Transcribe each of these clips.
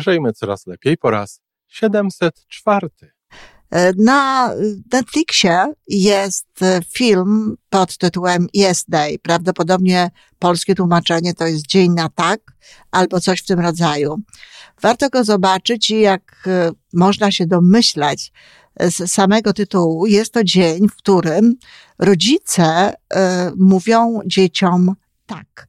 Żyjmy coraz lepiej po raz 704. Na Netflixie jest film pod tytułem Yes Day. Prawdopodobnie polskie tłumaczenie to jest Dzień na tak albo coś w tym rodzaju. Warto go zobaczyć i jak można się domyślać z samego tytułu, jest to dzień, w którym rodzice mówią dzieciom tak.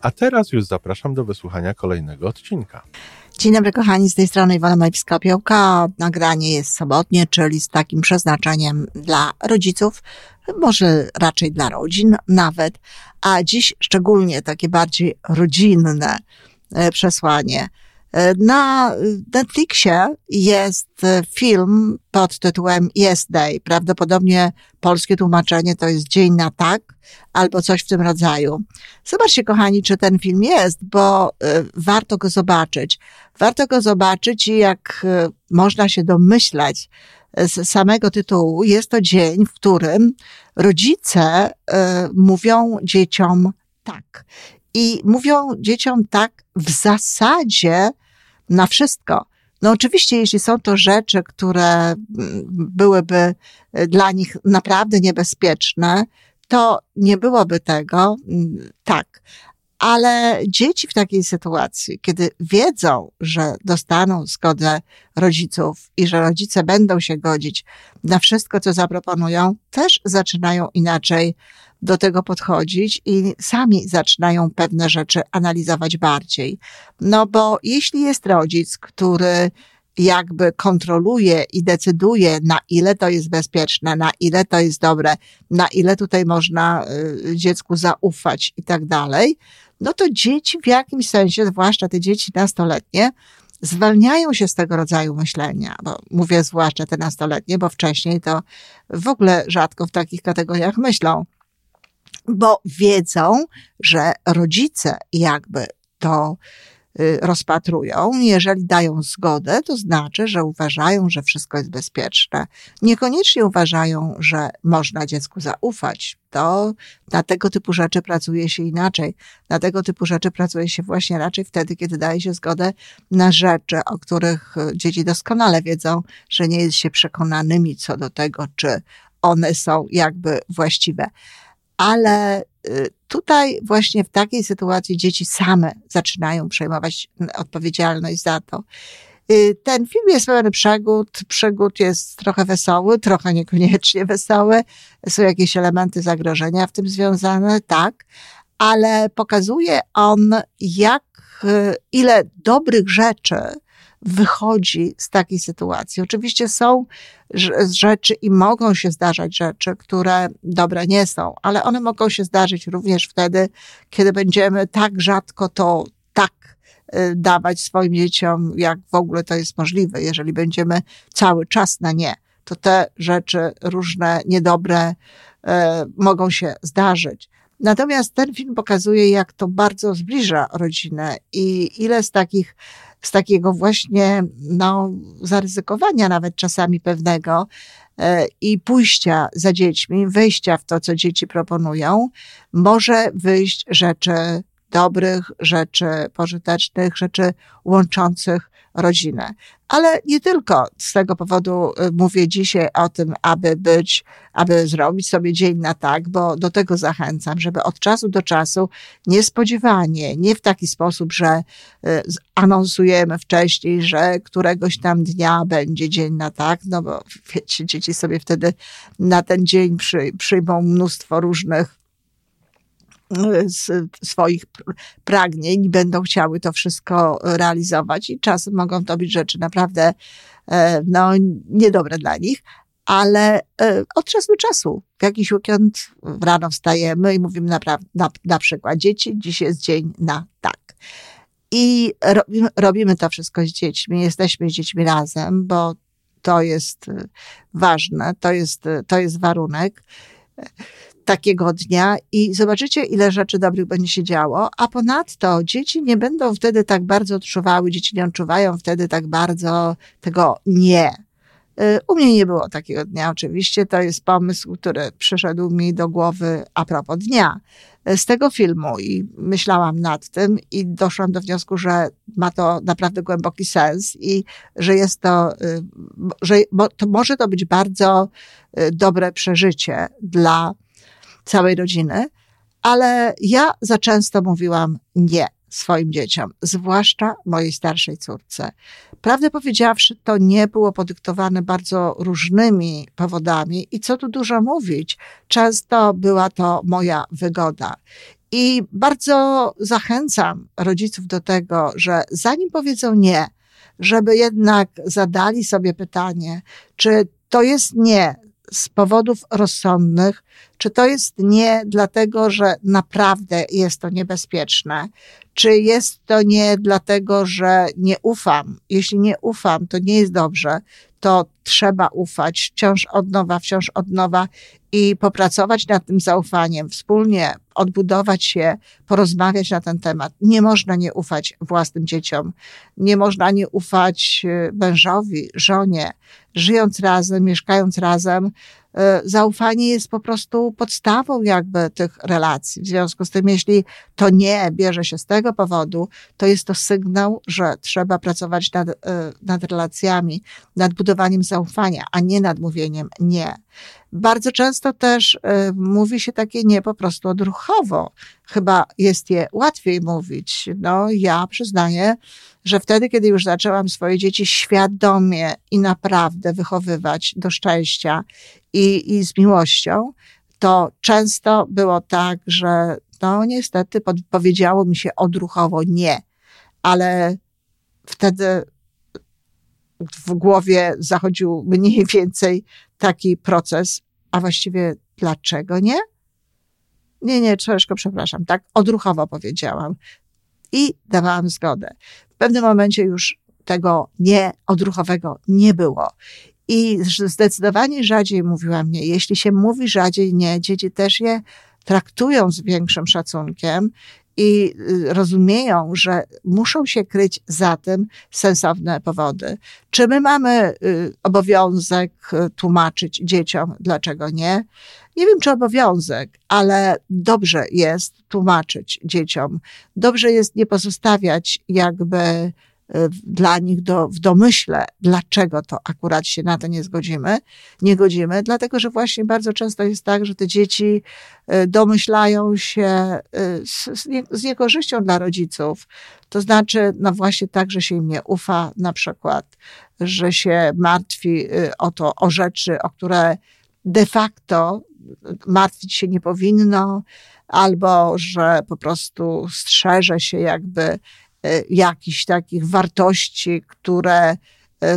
A teraz już zapraszam do wysłuchania kolejnego odcinka. Dzień dobry kochani, z tej strony Iwona Majewska-Opiełka. Nagranie jest sobotnie, czyli z takim przeznaczeniem dla rodziców, może raczej dla rodzin nawet, a dziś szczególnie takie bardziej rodzinne e, przesłanie. Na Netflixie jest film pod tytułem Yes Day. Prawdopodobnie polskie tłumaczenie to jest Dzień na tak albo coś w tym rodzaju. Zobaczcie, kochani, czy ten film jest, bo y, warto go zobaczyć. Warto go zobaczyć i jak y, można się domyślać z samego tytułu, jest to dzień, w którym rodzice mówią dzieciom tak. I mówią dzieciom tak w zasadzie na wszystko. No oczywiście, jeśli są to rzeczy, które mm, byłyby y, dla nich naprawdę niebezpieczne, to nie byłoby tego mm, tak. Ale dzieci w takiej sytuacji, kiedy wiedzą, że dostaną zgodę rodziców i że rodzice będą się godzić na wszystko, co zaproponują, też zaczynają inaczej do tego podchodzić i sami zaczynają pewne rzeczy analizować bardziej. No bo jeśli jest rodzic, który jakby kontroluje i decyduje, na ile to jest bezpieczne, na ile to jest dobre, na ile tutaj można y, dziecku zaufać i tak dalej, no to dzieci w jakimś sensie, zwłaszcza te dzieci nastoletnie, zwalniają się z tego rodzaju myślenia, bo mówię zwłaszcza te nastoletnie, bo wcześniej to w ogóle rzadko w takich kategoriach myślą bo wiedzą, że rodzice jakby to y, rozpatrują. Jeżeli dają zgodę, to znaczy, że uważają, że wszystko jest bezpieczne. Niekoniecznie uważają, że można dziecku zaufać. To na tego typu rzeczy pracuje się inaczej. Na tego typu rzeczy pracuje się właśnie raczej wtedy, kiedy daje się zgodę na rzeczy, o których dzieci doskonale wiedzą, że nie jest się przekonanymi co do tego, czy one są jakby właściwe ale y, tutaj właśnie w takiej sytuacji dzieci same zaczynają przejmować odpowiedzialność za to. Y, ten film jest pełen przygód. Przygód jest trochę wesoły, trochę niekoniecznie wesoły. Są jakieś elementy zagrożenia w tym związane, tak, ale pokazuje on, jak, y, ile dobrych rzeczy wychodzi z takiej sytuacji. Oczywiście są rzeczy i mogą się zdarzać rzeczy, które dobre nie są, ale one mogą się zdarzyć również wtedy, kiedy będziemy tak rzadko to tak y, dawać swoim dzieciom, jak w ogóle to jest możliwe. Jeżeli będziemy cały czas na nie, to te rzeczy różne, niedobre, y, mogą się zdarzyć. Natomiast ten film pokazuje, jak to bardzo zbliża rodzinę i ile z takich z takiego właśnie, no, zaryzykowania nawet czasami pewnego e, i pójścia za dziećmi, wejścia w to, co dzieci proponują, może wyjść rzeczy dobrych, rzeczy pożytecznych, rzeczy łączących rodzinę. Ale nie tylko z tego powodu y, mówię dzisiaj o tym, aby być, aby zrobić sobie dzień na tak, bo do tego zachęcam, żeby od czasu do czasu niespodziewanie, nie w taki sposób, że y, anonsujemy wcześniej, że któregoś tam dnia będzie dzień na tak, no bo wiecie, dzieci sobie wtedy na ten dzień przy, przyjmą mnóstwo różnych swoich pragnień i będą chciały to wszystko realizować i czasem mogą to być rzeczy naprawdę e, no, niedobre dla nich, ale e, od czasu do czasu, w jakiś weekend rano wstajemy i mówimy na, na, na przykład, dzieci, dziś jest dzień na tak. I robimy, robimy to wszystko z dziećmi, jesteśmy z dziećmi razem, bo to jest e, ważne, to jest, to jest warunek takiego dnia i zobaczycie, ile rzeczy dobrych będzie się działo, a ponadto dzieci nie będą wtedy tak bardzo odczuwały, dzieci nie odczuwają wtedy tak bardzo tego nie. Y, u mnie nie było takiego dnia, oczywiście. To jest pomysł, który przyszedł mi do głowy a propos dnia y, z tego filmu i myślałam nad tym i doszłam do wniosku, że ma to naprawdę głęboki sens i że jest to, y, że to może to być bardzo dobre przeżycie dla całej rodziny, ale ja za często mówiłam nie swoim dzieciom, zwłaszcza mojej starszej córce. Prawdę powiedziawszy, to nie było podyktowane bardzo różnymi powodami i co tu dużo mówić, często była to moja wygoda. I bardzo zachęcam rodziców do tego, że zanim powiedzą nie, żeby jednak zadali sobie pytanie, czy to jest nie z powodów rozsądnych, czy to jest nie dlatego, że naprawdę jest to niebezpieczne, czy jest to nie dlatego, że nie ufam. Jeśli nie ufam, to nie jest dobrze, to trzeba ufać wciąż od nowa, wciąż od nowa i popracować nad tym zaufaniem, wspólnie odbudować się, porozmawiać na ten temat. Nie można nie ufać własnym dzieciom, nie można nie ufać e, mężowi, żonie. Żyjąc razem, mieszkając razem, zaufanie jest po prostu podstawą jakby tych relacji. W związku z tym, jeśli to nie bierze się z tego powodu, to jest to sygnał, że trzeba pracować nad, e, nad relacjami, nad budowaniem zaufania, a nie nad mówieniem nie. Bardzo często też y, mówi się takie nie po prostu odruchowo. Chyba jest je łatwiej mówić. No, ja przyznaję, że wtedy, kiedy już zaczęłam swoje dzieci świadomie i naprawdę wychowywać do szczęścia i, i z miłością, to często było tak, że no niestety powiedziało mi się odruchowo nie, ale wtedy w głowie zachodził mniej więcej taki proces, a właściwie dlaczego nie? Nie, nie, troszeczkę przepraszam, tak? Odruchowo powiedziałam. I dawałam zgodę. W pewnym momencie już tego nie odruchowego nie było. I zdecydowanie rzadziej mówiłam nie. Jeśli się mówi rzadziej nie, dzieci też je traktują z większym szacunkiem i y, rozumieją, że muszą się kryć za tym sensowne powody. Czy my mamy y, obowiązek y, tłumaczyć dzieciom, dlaczego nie? Nie wiem, czy obowiązek, ale dobrze jest tłumaczyć dzieciom. Dobrze jest nie pozostawiać jakby dla nich do, w domyśle, dlaczego to akurat się na to nie zgodzimy, nie godzimy, dlatego że właśnie bardzo często jest tak, że te dzieci e, domyślają się e, z, z niekorzyścią dla rodziców. To znaczy, no właśnie tak, że się im nie ufa, na przykład, że się martwi e, o to, o rzeczy, o które de facto martwić się nie powinno, albo że po prostu strzeże się jakby jakichś takich wartości, które e,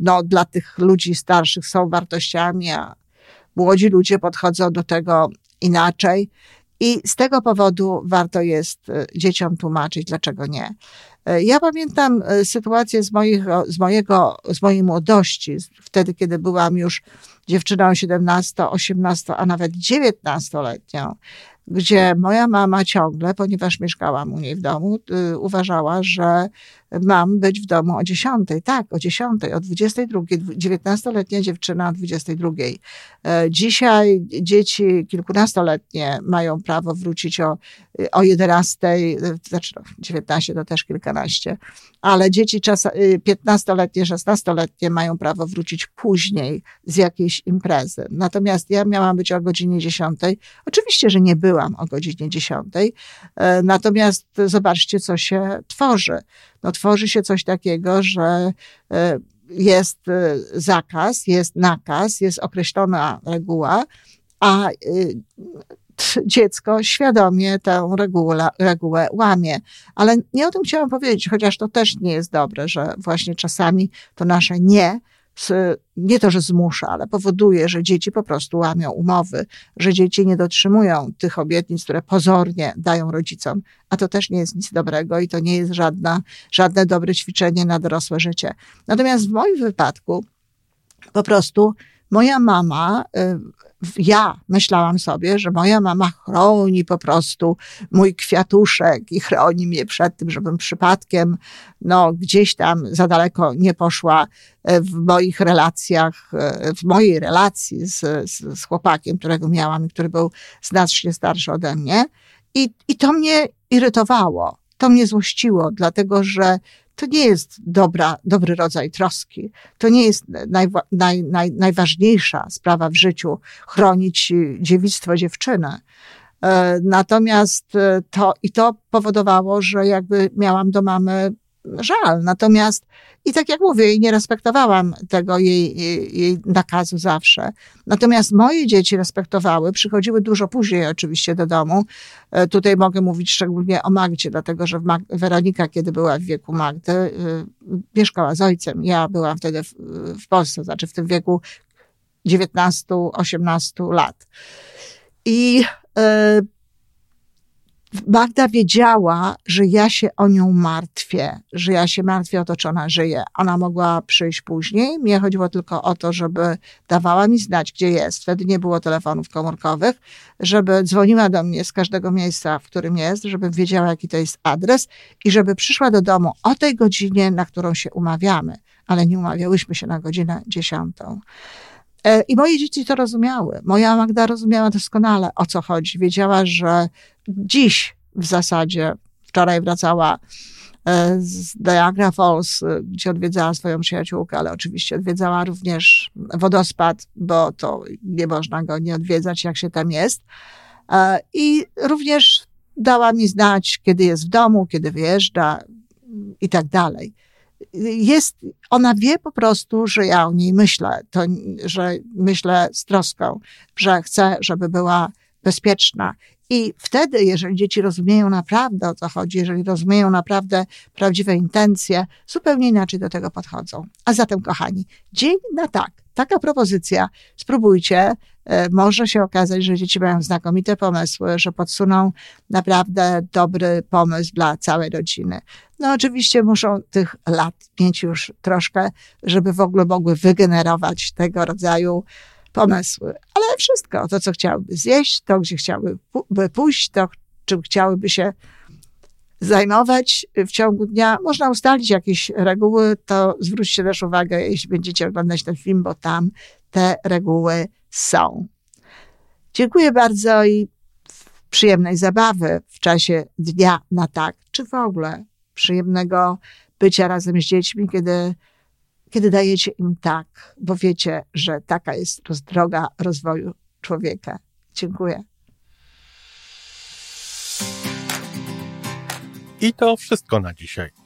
no, dla tych ludzi starszych są wartościami, a młodzi ludzie podchodzą do tego inaczej. I z tego powodu warto jest e, dzieciom tłumaczyć, dlaczego nie. Ja pamiętam sytuację z, moich, z, mojego, z mojej młodości, wtedy, kiedy byłam już dziewczyną 17, 18, a nawet 19-letnią gdzie moja mama ciągle, ponieważ mieszkałam u niej w domu, y, uważała, że mam być w domu o 10. Tak, o 10, o 22. 19-letnia dziewczyna o 22. E, dzisiaj dzieci kilkunastoletnie mają prawo wrócić o, o 11, e, znaczy no, 19 to też kilkanaście, ale dzieci 15-letnie, 16-letnie mają prawo wrócić później z jakiejś imprezy. Natomiast ja miałam być o godzinie 10. Oczywiście, że nie byłam o godzinie 10. E, natomiast zobaczcie, co się tworzy no, tworzy się coś takiego, że e, jest e, zakaz, jest nakaz, jest określona reguła, a dziecko świadomie tę regułę, regułę łamie. Ale nie o tym chciałam powiedzieć, chociaż to też nie jest dobre, że właśnie czasami to nasze nie nie to, że zmusza, ale powoduje, że dzieci po prostu łamią umowy, że dzieci nie dotrzymują tych obietnic, które pozornie dają rodzicom, a to też nie jest nic dobrego i to nie jest żadna, żadne dobre ćwiczenie na dorosłe życie. Natomiast w moim wypadku po prostu moja mama y, ja myślałam sobie, że moja mama chroni po prostu mój kwiatuszek i chroni mnie przed tym, żebym przypadkiem no, gdzieś tam za daleko nie poszła e, w moich relacjach, e, w mojej relacji z, z, z chłopakiem, którego miałam który był znacznie starszy ode mnie. I, I to mnie irytowało, to mnie złościło, dlatego że to nie jest dobra, dobry rodzaj troski. To nie jest naj, naj, naj, najważniejsza sprawa w życiu chronić dziewictwo dziewczyny. E, natomiast e, to, i to powodowało, że jakby miałam do mamy żal. Natomiast i tak jak mówię, nie respektowałam tego jej, jej, jej, nakazu zawsze. Natomiast moje dzieci respektowały, przychodziły dużo później oczywiście do domu. E, tutaj mogę mówić szczególnie o Magdzie, dlatego że Mag Weronika, kiedy była w wieku Magdy, e, mieszkała z ojcem. Ja byłam wtedy w, w Polsce, znaczy w tym wieku 19-18 lat. I e, Magda wiedziała, że ja się o nią martwię, że ja się martwię o to, czy ona żyje. Ona mogła przyjść później. Mnie chodziło tylko o to, żeby dawała mi znać, gdzie jest. Wtedy nie było telefonów komórkowych, żeby dzwoniła do mnie z każdego miejsca, w którym jest, żeby wiedziała, jaki to jest adres i żeby przyszła do domu o tej godzinie, na którą się umawiamy. Ale nie umawiałyśmy się na godzinę dziesiątą. E, I moje dzieci to rozumiały. Moja Magda rozumiała doskonale, o co chodzi. Wiedziała, że dziś w zasadzie, wczoraj wracała e, z Niagara Falls, e, gdzie odwiedzała swoją przyjaciółkę, ale oczywiście odwiedzała również wodospad, bo to nie można go nie odwiedzać, jak się tam jest. I również dała mi znać, kiedy jest w domu, kiedy wyjeżdża i tak dalej jest, ona wie po prostu, że ja o niej myślę, to, że myślę z troską, że chcę, żeby była bezpieczna. I wtedy, jeżeli dzieci rozumieją naprawdę o co chodzi, jeżeli rozumieją naprawdę prawdziwe intencje, zupełnie inaczej do tego podchodzą. A zatem, kochani, dzień na tak. Taka propozycja. Spróbujcie. E, może się okazać, że dzieci mają znakomite pomysły, że podsuną naprawdę dobry pomysł dla całej rodziny. No oczywiście muszą tych lat mieć już troszkę, żeby w ogóle mogły wygenerować tego rodzaju pomysły. Ale wszystko, to co chciałyby zjeść, to gdzie chciałyby pójść, to czym chciałyby się zajmować w ciągu dnia. Można ustalić jakieś reguły, to zwróćcie też uwagę, jeśli będziecie oglądać ten film, bo tam te reguły są. Dziękuję bardzo i przyjemnej zabawy w czasie dnia na tak, czy w ogóle przyjemnego bycia razem z dziećmi, kiedy, kiedy dajecie im tak, bo wiecie, że taka jest droga rozwoju człowieka. Dziękuję. I to wszystko na dzisiaj.